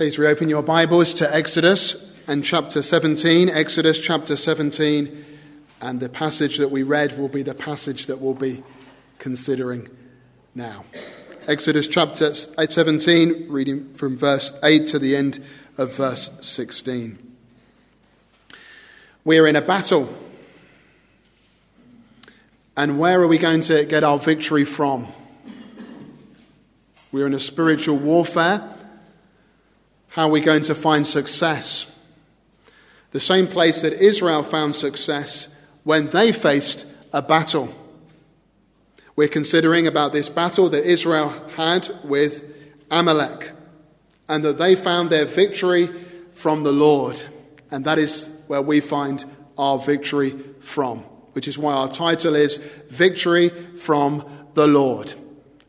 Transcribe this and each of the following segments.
Please reopen your Bibles to Exodus and chapter 17. Exodus chapter 17, and the passage that we read will be the passage that we'll be considering now. Exodus chapter 17, reading from verse 8 to the end of verse 16. We're in a battle. And where are we going to get our victory from? We're in a spiritual warfare. How are we going to find success? The same place that Israel found success when they faced a battle. We're considering about this battle that Israel had with Amalek and that they found their victory from the Lord. And that is where we find our victory from, which is why our title is Victory from the Lord.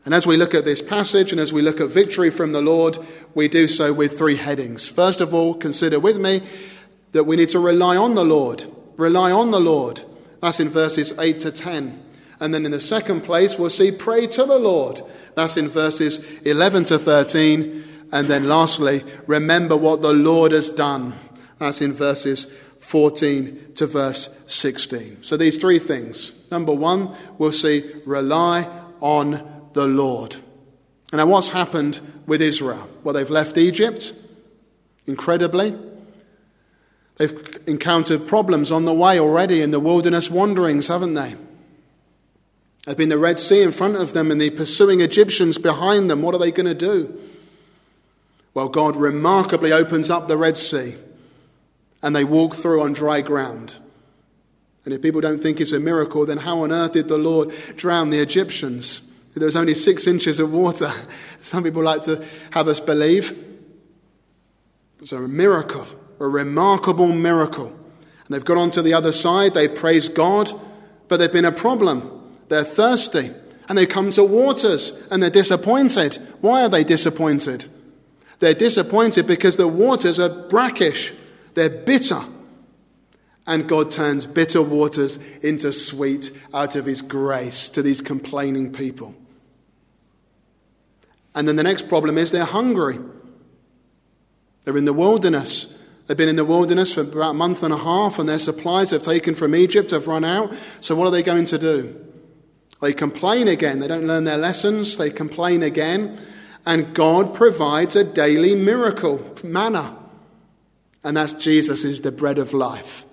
And as we look at this passage and as we look at victory from the Lord, we do so with three headings. First of all, consider with me that we need to rely on the Lord. Rely on the Lord. That's in verses 8 to 10. And then in the second place, we'll see pray to the Lord. That's in verses 11 to 13. And then lastly, remember what the Lord has done. That's in verses 14 to verse 16. So these three things. Number one, we'll see rely on the Lord. And now, what's happened with Israel? Well, they've left Egypt, incredibly. They've encountered problems on the way already in the wilderness wanderings, haven't they? There's been the Red Sea in front of them and the pursuing Egyptians behind them. What are they going to do? Well, God remarkably opens up the Red Sea and they walk through on dry ground. And if people don't think it's a miracle, then how on earth did the Lord drown the Egyptians? There was only six inches of water. Some people like to have us believe. It's a miracle, a remarkable miracle. And they've got onto the other side, they praise God, but there's been a problem. They're thirsty, and they come to waters, and they're disappointed. Why are they disappointed? They're disappointed because the waters are brackish, they're bitter. And God turns bitter waters into sweet out of His grace to these complaining people. And then the next problem is they're hungry. They're in the wilderness. They've been in the wilderness for about a month and a half, and their supplies they've taken from Egypt have run out. So, what are they going to do? They complain again. They don't learn their lessons. They complain again. And God provides a daily miracle, manna. And that's Jesus is the bread of life.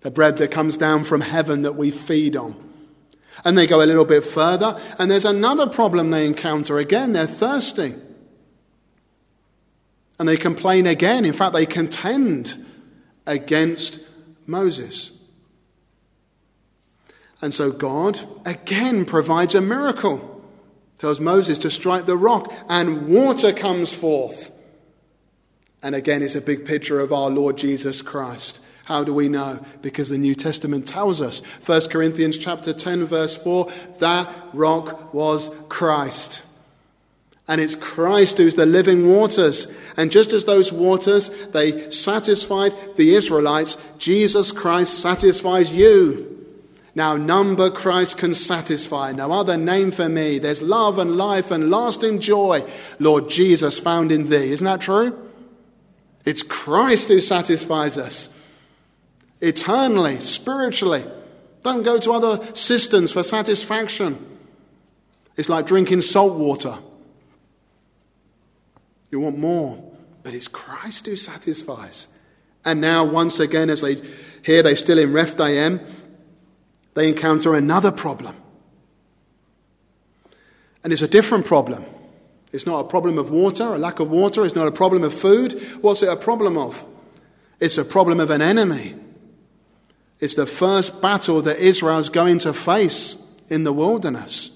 The bread that comes down from heaven that we feed on. And they go a little bit further, and there's another problem they encounter. Again, they're thirsty. And they complain again. In fact, they contend against Moses. And so God again provides a miracle. Tells Moses to strike the rock, and water comes forth. And again, it's a big picture of our Lord Jesus Christ. How do we know? Because the New Testament tells us. 1 Corinthians chapter 10 verse 4, that rock was Christ. And it's Christ who's the living waters. And just as those waters, they satisfied the Israelites, Jesus Christ satisfies you. Now, none but Christ can satisfy. No other name for me. There's love and life and lasting joy, Lord Jesus, found in thee. Isn't that true? It's Christ who satisfies us eternally, spiritually. Don't go to other cisterns for satisfaction. It's like drinking salt water. You want more, but it's Christ who satisfies. And now, once again, as they here they're still in Rephidim, they encounter another problem. And it's a different problem. It's not a problem of water, a lack of water. It's not a problem of food. What's it a problem of? It's a problem of an enemy. It's the first battle that Israel's going to face in the wilderness.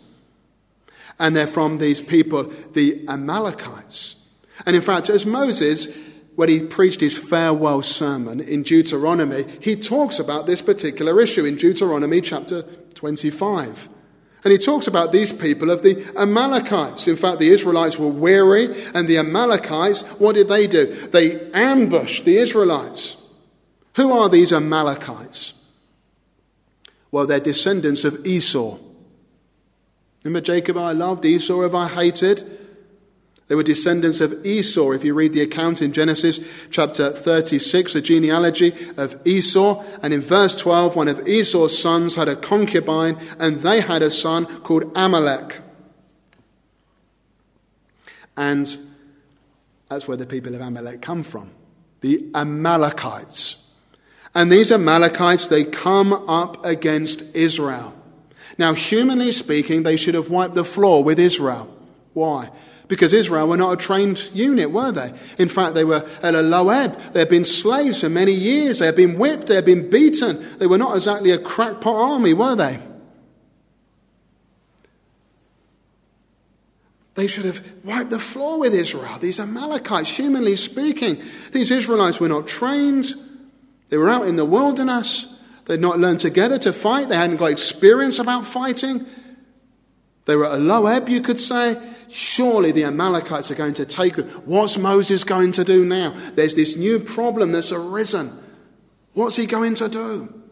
And they're from these people, the Amalekites. And in fact, as Moses, when he preached his farewell sermon in Deuteronomy, he talks about this particular issue in Deuteronomy chapter 25. And he talks about these people of the Amalekites. In fact, the Israelites were weary, and the Amalekites, what did they do? They ambushed the Israelites. Who are these Amalekites? Well, they're descendants of Esau. Remember Jacob I loved, Esau have I hated? They were descendants of Esau. If you read the account in Genesis chapter 36, the genealogy of Esau, and in verse 12, one of Esau's sons had a concubine, and they had a son called Amalek. And that's where the people of Amalek come from the Amalekites. And these Amalekites, they come up against Israel. Now, humanly speaking, they should have wiped the floor with Israel. Why? Because Israel were not a trained unit, were they? In fact, they were at a low ebb. They had been slaves for many years. They had been whipped. They had been beaten. They were not exactly a crackpot army, were they? They should have wiped the floor with Israel. These Amalekites, humanly speaking, these Israelites were not trained. They were out in the wilderness. They'd not learned together to fight. They hadn't got experience about fighting. They were at a low ebb, you could say. Surely the Amalekites are going to take it. What's Moses going to do now? There's this new problem that's arisen. What's he going to do?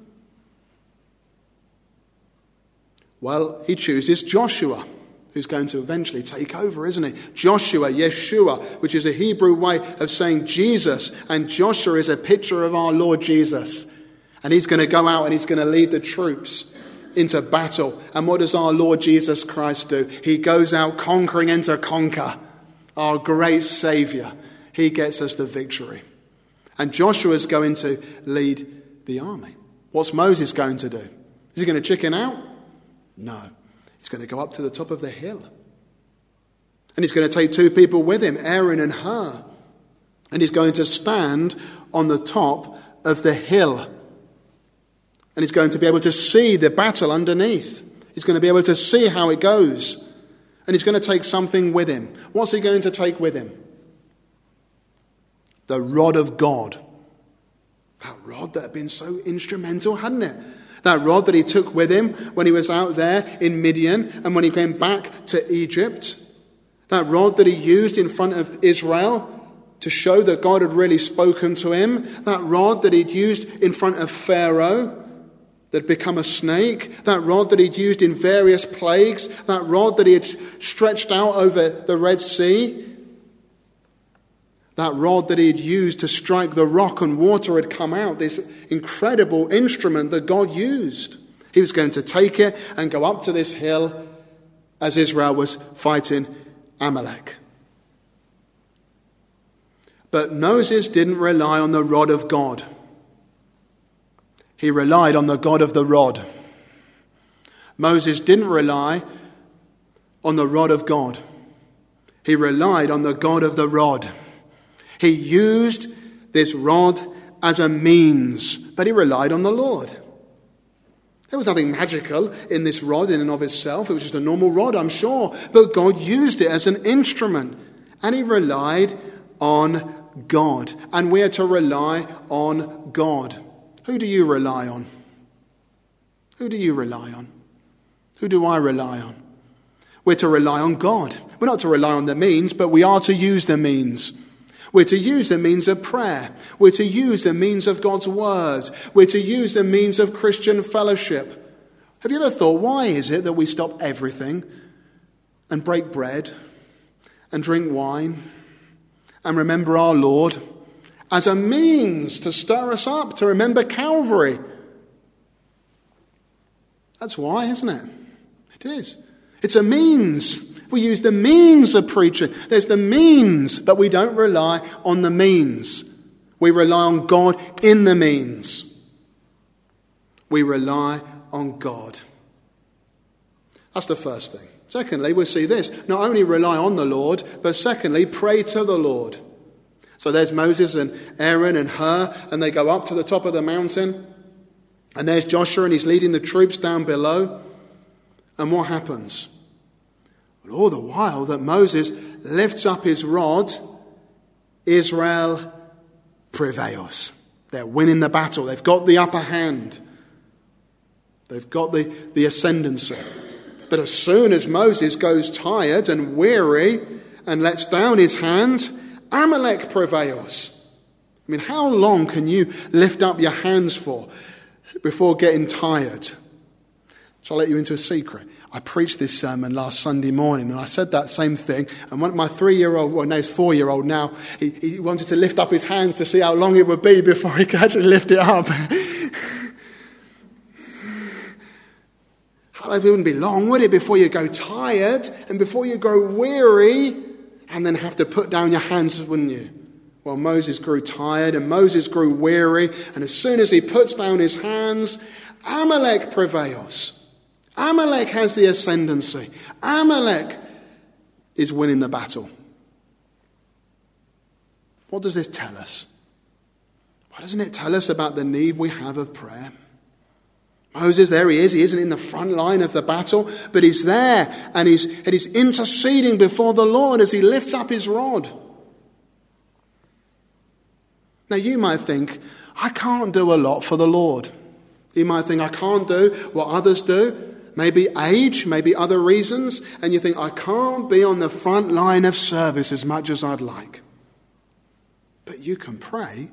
Well, he chooses Joshua who's going to eventually take over, isn't he? Joshua, Yeshua, which is a Hebrew way of saying Jesus, and Joshua is a picture of our Lord Jesus. And he's going to go out and he's going to lead the troops into battle. And what does our Lord Jesus Christ do? He goes out conquering and to conquer. Our great Savior. He gets us the victory. And Joshua is going to lead the army. What's Moses going to do? Is he going to chicken out? No. He's going to go up to the top of the hill. And he's going to take two people with him, Aaron and Hur. And he's going to stand on the top of the hill. And he's going to be able to see the battle underneath. He's going to be able to see how it goes. And he's going to take something with him. What's he going to take with him? The rod of God. That rod that had been so instrumental, hadn't it? That rod that he took with him when he was out there in Midian and when he came back to Egypt. That rod that he used in front of Israel to show that God had really spoken to him. That rod that he'd used in front of Pharaoh that had become a snake. That rod that he'd used in various plagues. That rod that he had stretched out over the Red Sea that rod that he had used to strike the rock and water had come out, this incredible instrument that God used. He was going to take it and go up to this hill as Israel was fighting Amalek. But Moses didn't rely on the rod of God. He relied on the God of the rod. Moses didn't rely on the rod of God. He relied on the God of the rod. He used this rod as a means, but he relied on the Lord. There was nothing magical in this rod in and of itself. It was just a normal rod, I'm sure. But God used it as an instrument, and he relied on God. And we are to rely on God. Who do you rely on? Who do you rely on? Who do I rely on? We're to rely on God. We're not to rely on the means, but we are to use the means. We're to use the means of prayer. We're to use the means of God's word. We're to use the means of Christian fellowship. Have you ever thought, why is it that we stop everything and break bread and drink wine and remember our Lord as a means to stir us up, to remember Calvary? That's why, isn't it? It is. It's a means. We use the means of preaching. There's the means, but we don't rely on the means. We rely on God in the means. We rely on God. That's the first thing. Secondly, we'll see this. Not only rely on the Lord, but secondly, pray to the Lord. So there's Moses and Aaron and Hur, and they go up to the top of the mountain. And there's Joshua, and he's leading the troops down below. And what happens? All the while that Moses lifts up his rod, Israel prevails. They're winning the battle. They've got the upper hand. They've got the, the ascendancy. But as soon as Moses goes tired and weary and lets down his hand, Amalek prevails. I mean, how long can you lift up your hands for before getting tired? Shall I let you into a secret? I preached this sermon last Sunday morning and I said that same thing. And one, my three year old, well, no, he's four year old now, he, he wanted to lift up his hands to see how long it would be before he could actually lift it up. It wouldn't be long, would it, before you go tired and before you grow weary and then have to put down your hands, wouldn't you? Well, Moses grew tired and Moses grew weary, and as soon as he puts down his hands, Amalek prevails. Amalek has the ascendancy. Amalek is winning the battle. What does this tell us? Why doesn't it tell us about the need we have of prayer? Moses, there he is. He isn't in the front line of the battle, but he's there and he's, and he's interceding before the Lord as he lifts up his rod. Now, you might think, I can't do a lot for the Lord. You might think, I can't do what others do. Maybe age, maybe other reasons. And you think, I can't be on the front line of service as much as I'd like. But you can pray,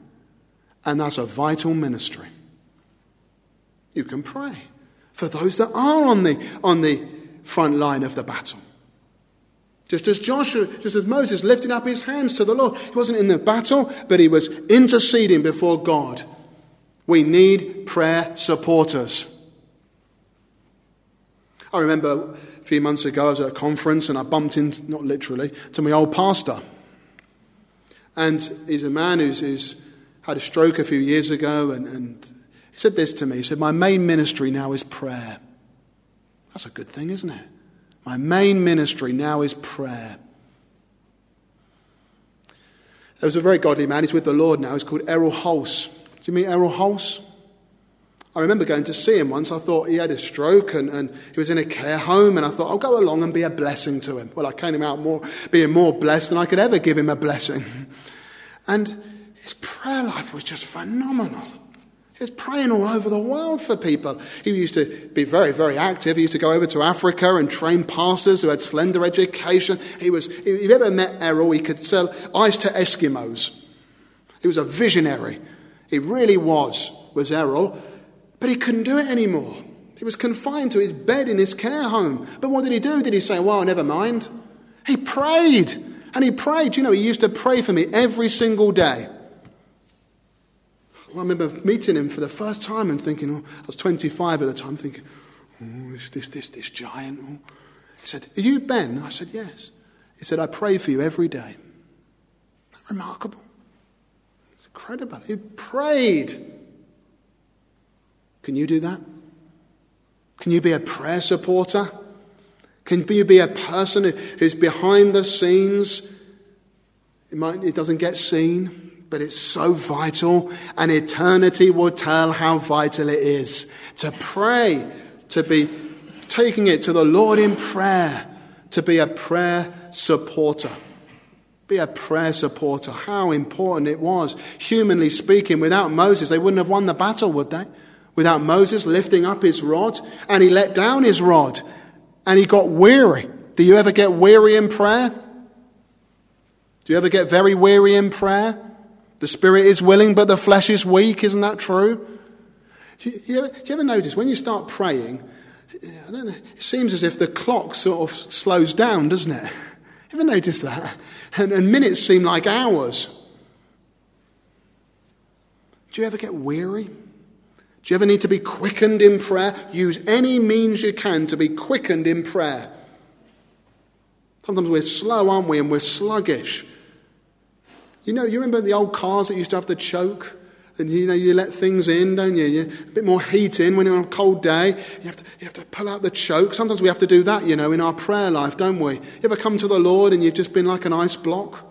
and that's a vital ministry you can pray for those that are on the, on the front line of the battle. Just as Joshua, just as Moses lifted up his hands to the Lord, he wasn't in the battle, but he was interceding before God. We need prayer supporters. I remember a few months ago, I was at a conference and I bumped into, not literally, to my old pastor. And he's a man who's, who's had a stroke a few years ago and, and he said this to me. He said, My main ministry now is prayer. That's a good thing, isn't it? My main ministry now is prayer. There was a very godly man. He's with the Lord now. He's called Erroll Hulse. Do you meet Erroll Hulse? I remember going to see him once. I thought he had a stroke and, and he was in a care home, and I thought, I'll go along and be a blessing to him. Well, I came out more, being more blessed than I could ever give him a blessing. And his prayer life was just phenomenal. He was praying all over the world for people. He used to be very, very active. He used to go over to Africa and train pastors who had slender education. He was, if you ever met Erroll, he could sell ice to Eskimos. He was a visionary. He really was, was Erroll. But he couldn't do it anymore. He was confined to his bed in his care home. But what did he do? Did he say, well, never mind? He prayed. And he prayed. You know, he used to pray for me every single day. I remember meeting him for the first time and thinking, oh, I was 25 at the time, thinking, oh, this, this, this, this giant. Oh. He said, Are you Ben? I said, Yes. He said, I pray for you every day. remarkable? It's incredible. He prayed. Can you do that? Can you be a prayer supporter? Can you be a person who's behind the scenes? It, might, it doesn't get seen but it's so vital, and eternity will tell how vital it is to pray, to be taking it to the Lord in prayer, to be a prayer supporter. Be a prayer supporter. How important it was. Humanly speaking, without Moses, they wouldn't have won the battle, would they? Without Moses lifting up his rod, and he let down his rod, and he got weary. Do you ever get weary in prayer? Do you ever get very weary in prayer? The spirit is willing, but the flesh is weak. Isn't that true? You, you, ever, you ever notice when you start praying, know, it seems as if the clock sort of slows down, doesn't it? You ever notice that? And, and minutes seem like hours. Do you ever get weary? Do you ever need to be quickened in prayer? Use any means you can to be quickened in prayer. Sometimes we're slow, aren't we? And we're sluggish. You know, you remember the old cars that used to have the choke? And you know, you let things in, don't you? you a bit more heat in when you're on a cold day. You have, to, you have to pull out the choke. Sometimes we have to do that, you know, in our prayer life, don't we? You ever come to the Lord and you've just been like an ice block?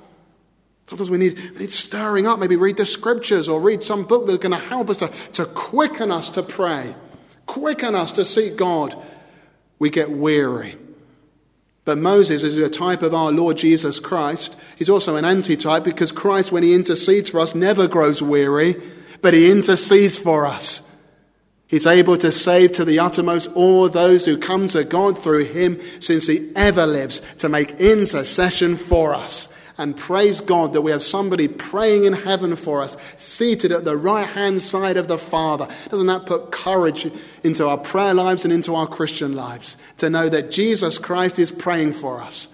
Sometimes we need, we need stirring up. Maybe read the scriptures or read some book that's going to help us to, to quicken us to pray, quicken us to seek God. We get weary. But Moses is a type of our Lord Jesus Christ. He's also an antitype because Christ, when he intercedes for us, never grows weary, but he intercedes for us. He's able to save to the uttermost all those who come to God through him, since he ever lives to make intercession for us. And praise God that we have somebody praying in heaven for us, seated at the right hand side of the Father. Doesn't that put courage into our prayer lives and into our Christian lives to know that Jesus Christ is praying for us?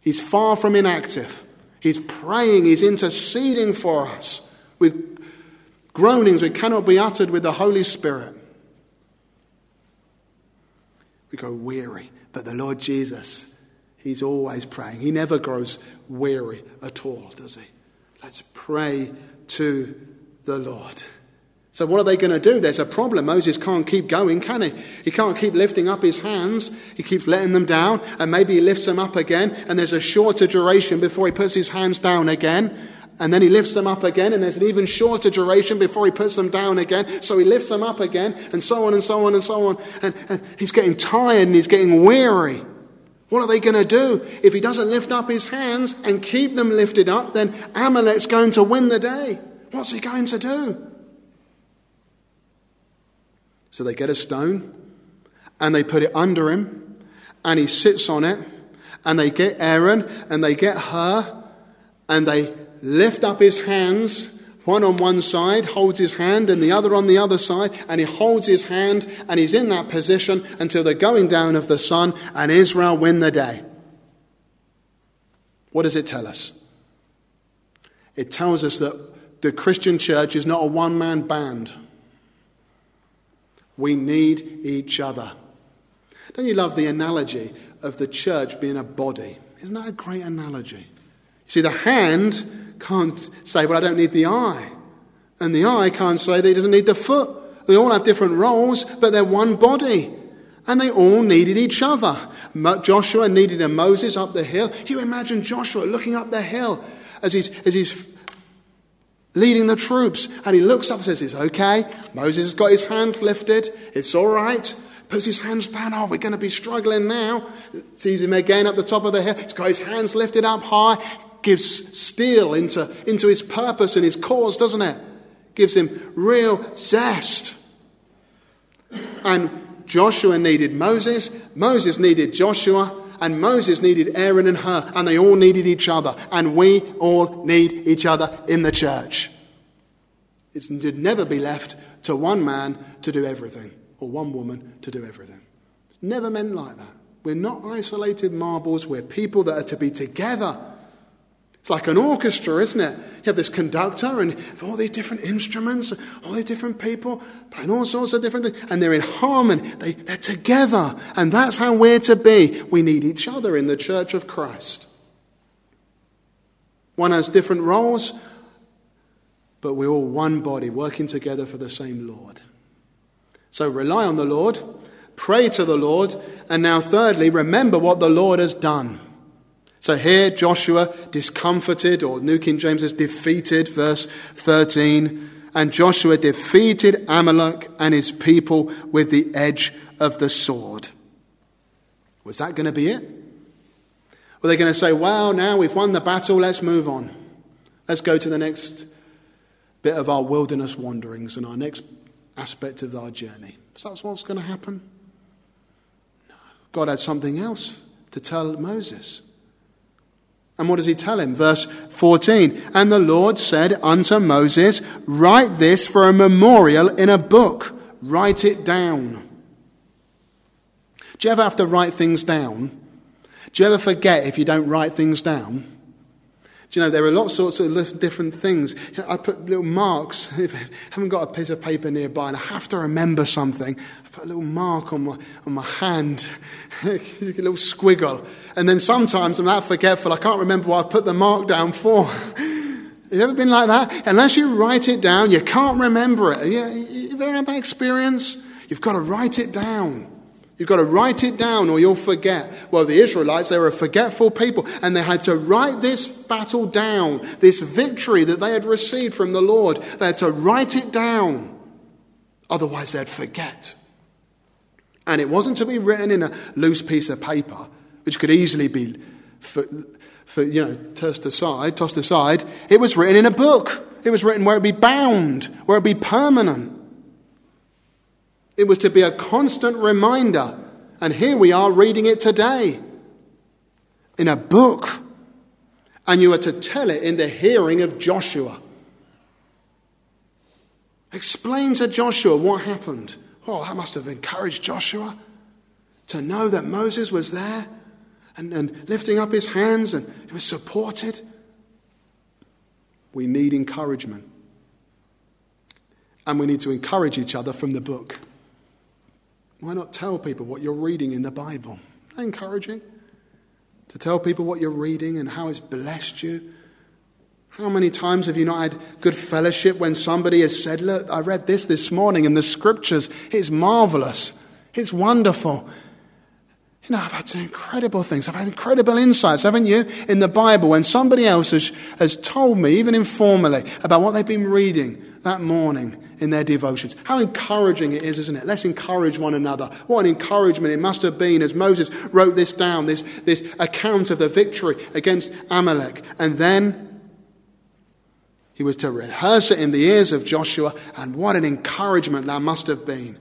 He's far from inactive. He's praying, he's interceding for us with groanings which cannot be uttered with the Holy Spirit. We go weary, but the Lord Jesus, he's always praying. He never grows weary at all, does he? Let's pray to the Lord. So, what are they going to do? There's a problem. Moses can't keep going, can he? He can't keep lifting up his hands. He keeps letting them down, and maybe he lifts them up again, and there's a shorter duration before he puts his hands down again. And then he lifts them up again, and there's an even shorter duration before he puts them down again. So he lifts them up again, and so on and so on and so on. And, and he's getting tired and he's getting weary. What are they going to do? If he doesn't lift up his hands and keep them lifted up, then Amalek's going to win the day. What's he going to do? So they get a stone and they put it under him and he sits on it and they get Aaron and they get Hur and they lift up his hands, one on one side, holds his hand, and the other on the other side, and he holds his hand, and he's in that position until the going down of the sun, and Israel win the day. What does it tell us? It tells us that the Christian church is not a one man band. We need each other. Don't you love the analogy of the church being a body? Isn't that a great analogy? You see, the hand can't say, Well, I don't need the eye. And the eye can't say that he doesn't need the foot. They all have different roles, but they're one body. And they all needed each other. Joshua needed a Moses up the hill. You imagine Joshua looking up the hill as he's, as he's leading the troops. And he looks up and says, It's okay. Moses has got his hand lifted. It's all right. Puts his hands down. Oh, we're going to be struggling now. Sees him again up the top of the hill. He's got his hands lifted up high. Gives steel into, into his purpose and his cause, doesn't it? Gives him real zest. And Joshua needed Moses. Moses needed Joshua. And Moses needed Aaron and Hur, and they all needed each other. And we all need each other in the church. It should never be left to one man to do everything, or one woman to do everything. It's never meant like that. We're not isolated marbles, we're people that are to be together it's like an orchestra, isn't it? You have this conductor and all these different instruments, all these different people playing all sorts of different things, and they're in harmony. They, they're together. And that's how we're to be. We need each other in the church of Christ. One has different roles, but we're all one body working together for the same Lord. So rely on the Lord, pray to the Lord, and now, thirdly, remember what the Lord has done. So here, Joshua discomfited, or New King James says defeated, verse 13. And Joshua defeated Amalek and his people with the edge of the sword. Was that going to be it? Were they going to say, well, now we've won the battle, let's move on? Let's go to the next bit of our wilderness wanderings and our next aspect of our journey. So that's what's going to happen? No. God had something else to tell Moses. And what does he tell him? Verse 14. And the Lord said unto Moses, Write this for a memorial in a book. Write it down. Do you ever have to write things down? Do you ever forget if you don't write things down? Do you know, there are lots sorts of different things. I put little marks. If I haven't got a piece of paper nearby and I have to remember something, I put a little mark on my, on my hand, a little squiggle. And then sometimes I'm that forgetful, I can't remember what I've put the mark down for. Have you ever been like that? Unless you write it down, you can't remember it. You ever had that experience? You've got to write it down. You've got to write it down or you'll forget. Well, the Israelites, they were a forgetful people and they had to write this battle down, this victory that they had received from the Lord. They had to write it down. Otherwise, they'd forget. And it wasn't to be written in a loose piece of paper, which could easily be, for, for, you know, tossed aside, tossed aside. It was written in a book. It was written where it'd be bound, where it'd be permanent. It was to be a constant reminder. And here we are reading it today in a book. And you are to tell it in the hearing of Joshua. Explain to Joshua what happened. Oh, that must have encouraged Joshua to know that Moses was there and, and lifting up his hands and he was supported. We need encouragement. And we need to encourage each other from the book. Why not tell people what you're reading in the Bible? encouraging? To tell people what you're reading and how it's blessed you. How many times have you not had good fellowship when somebody has said, Look, I read this this morning in the scriptures. It's marvelous. It's wonderful. You know, I've had some incredible things. I've had incredible insights, haven't you, in the Bible when somebody else has, has told me, even informally, about what they've been reading that morning in their devotions. How encouraging it is, isn't it? Let's encourage one another. What an encouragement it must have been as Moses wrote this down, this, this account of the victory against Amalek. And then he was to rehearse it in the ears of Joshua, and what an encouragement that must have been.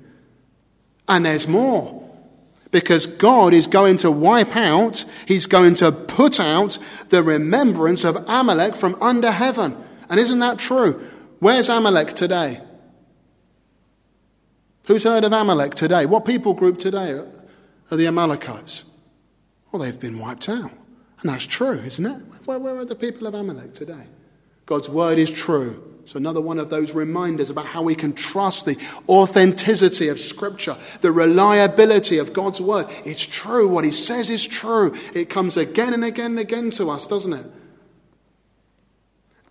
And there's more because God is going to wipe out, He's going to put out the remembrance of Amalek from under heaven. And isn't that true? Where's Amalek today? Who's heard of Amalek today? What people group today are the Amalekites? Well, they've been wiped out. And that's true, isn't it? Where, where are the people of Amalek today? God's word is true. So, another one of those reminders about how we can trust the authenticity of Scripture, the reliability of God's Word. It's true. What He says is true. It comes again and again and again to us, doesn't it?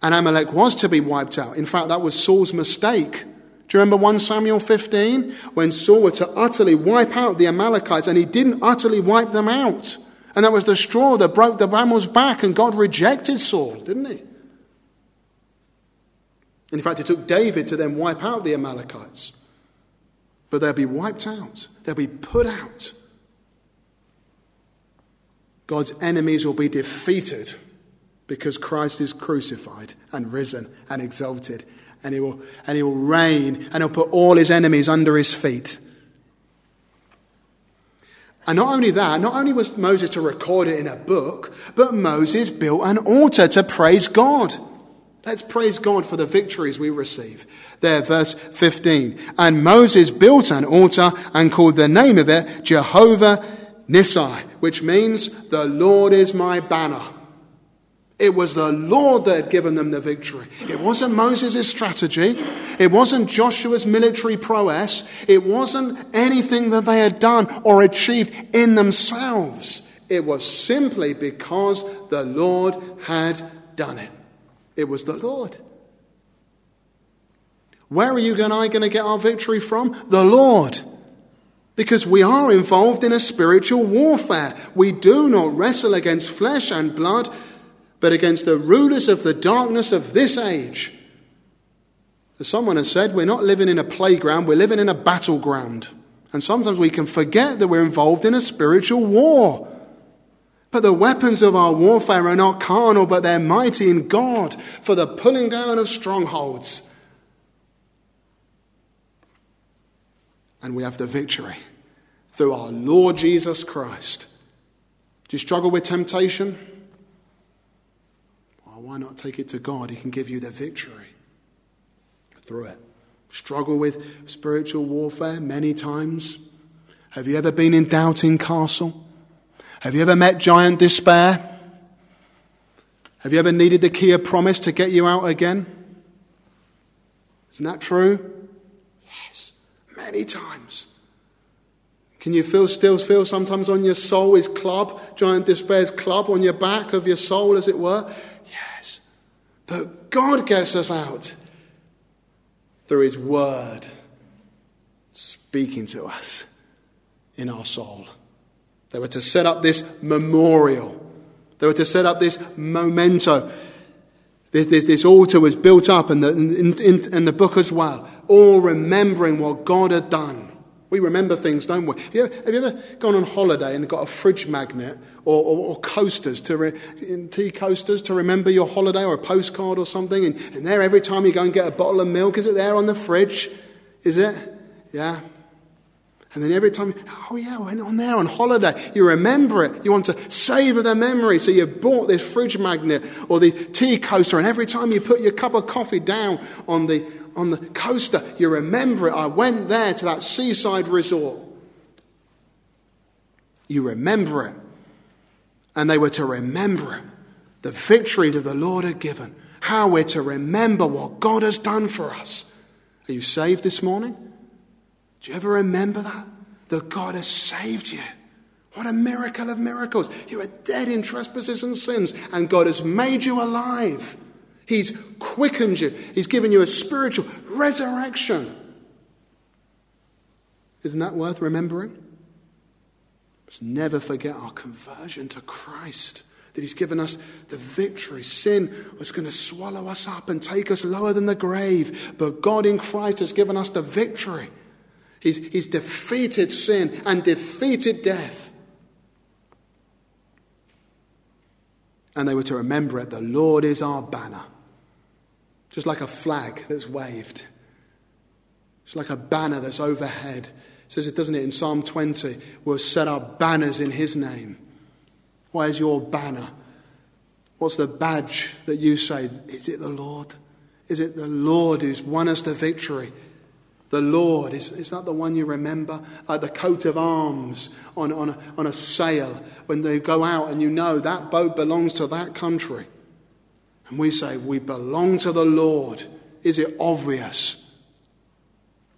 And Amalek was to be wiped out. In fact, that was Saul's mistake. Do you remember 1 Samuel 15? When Saul was to utterly wipe out the Amalekites, and he didn't utterly wipe them out. And that was the straw that broke the camel's back, and God rejected Saul, didn't he? And In fact, it took David to then wipe out the Amalekites. But they'll be wiped out, they'll be put out. God's enemies will be defeated because Christ is crucified and risen and exalted. And he will, and he will reign and he'll put all his enemies under his feet. And not only that, not only was Moses to record it in a book, but Moses built an altar to praise God. Let's praise God for the victories we receive. There, verse 15. And Moses built an altar and called the name of it Jehovah Nissi, which means the Lord is my banner. It was the Lord that had given them the victory. It wasn't Moses' strategy. It wasn't Joshua's military prowess. It wasn't anything that they had done or achieved in themselves. It was simply because the Lord had done it. It was the Lord. Where are you and I going to get our victory from? The Lord. Because we are involved in a spiritual warfare. We do not wrestle against flesh and blood, but against the rulers of the darkness of this age. As someone has said, we're not living in a playground, we're living in a battleground. And sometimes we can forget that we're involved in a spiritual war. But the weapons of our warfare are not carnal, but they're mighty in God for the pulling down of strongholds. And we have the victory through our Lord Jesus Christ. Do you struggle with temptation? Why not take it to God? He can give you the victory through it. Struggle with spiritual warfare many times. Have you ever been in Doubting Castle? Have you ever met giant despair? Have you ever needed the key of promise to get you out again? Isn't that true? Yes, many times. Can you feel, still feel sometimes on your soul his club, giant despair's club on your back of your soul, as it were? But God gets us out through his word speaking to us in our soul. They were to set up this memorial. They were to set up this memento. This, this, this altar was built up in the, in, in, in the book as well, all remembering what God had done. We remember things, don't we? Have you, ever, have you ever gone on holiday and got a fridge magnet or, or, or coasters, to re, tea coasters to remember your holiday or a postcard or something? And, and there, every time you go and get a bottle of milk, is it there on the fridge? Is it? Yeah. And then every time, oh yeah, I went on there on holiday. You remember it. You want to savor the memory. So you bought this fridge magnet or the tea coaster. And every time you put your cup of coffee down on the, on the coaster, you remember it. I went there to that seaside resort. You remember it. And they were to remember it. The victory that the Lord had given. How we're to remember what God has done for us. Are you saved this morning? Do you ever remember that? That God has saved you. What a miracle of miracles. You were dead in trespasses and sins, and God has made you alive. He's quickened you, He's given you a spiritual resurrection. Isn't that worth remembering? Let's never forget our conversion to Christ. That He's given us the victory. Sin was going to swallow us up and take us lower than the grave, but God in Christ has given us the victory. He's, he's defeated sin and defeated death. And they were to remember it the Lord is our banner. Just like a flag that's waved. It's like a banner that's overhead. It says it, doesn't it, in Psalm 20? We'll set our banners in His name. Where's your banner? What's the badge that you say? Is it the Lord? Is it the Lord who's won us the victory? The Lord, is, is that the one you remember? Like the coat of arms on, on, a, on a sail when they go out and you know that boat belongs to that country. And we say, We belong to the Lord. Is it obvious?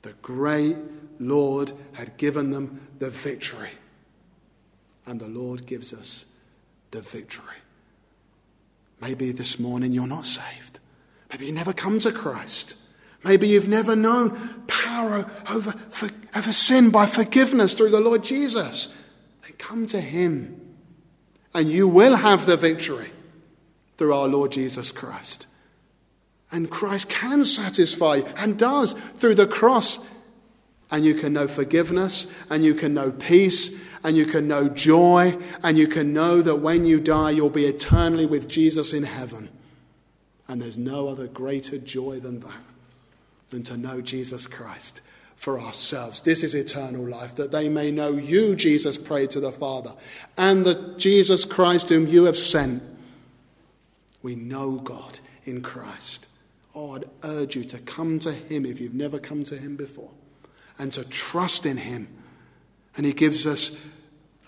The great Lord had given them the victory. And the Lord gives us the victory. Maybe this morning you're not saved. Maybe you never come to Christ. Maybe you've never known power over, for, over sin by forgiveness through the Lord Jesus. Then come to Him, and you will have the victory through our Lord Jesus Christ. And Christ can satisfy and does through the cross. And you can know forgiveness, and you can know peace, and you can know joy, and you can know that when you die, you'll be eternally with Jesus in heaven. And there's no other greater joy than that than to know Jesus Christ for ourselves. This is eternal life, that they may know you, Jesus prayed to the Father, and the Jesus Christ whom you have sent. We know God in Christ. Oh, I'd urge you to come to Him if you've never come to Him before, and to trust in Him. And He gives us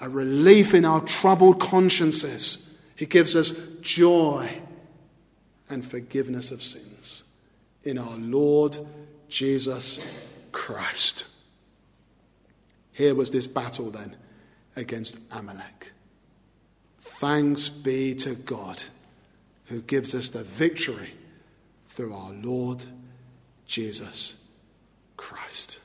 a relief in our troubled consciences, He gives us joy and forgiveness of sins in our Lord Jesus Christ. Here was this battle then against Amalek. Thanks be to God who gives us the victory through our Lord Jesus Christ.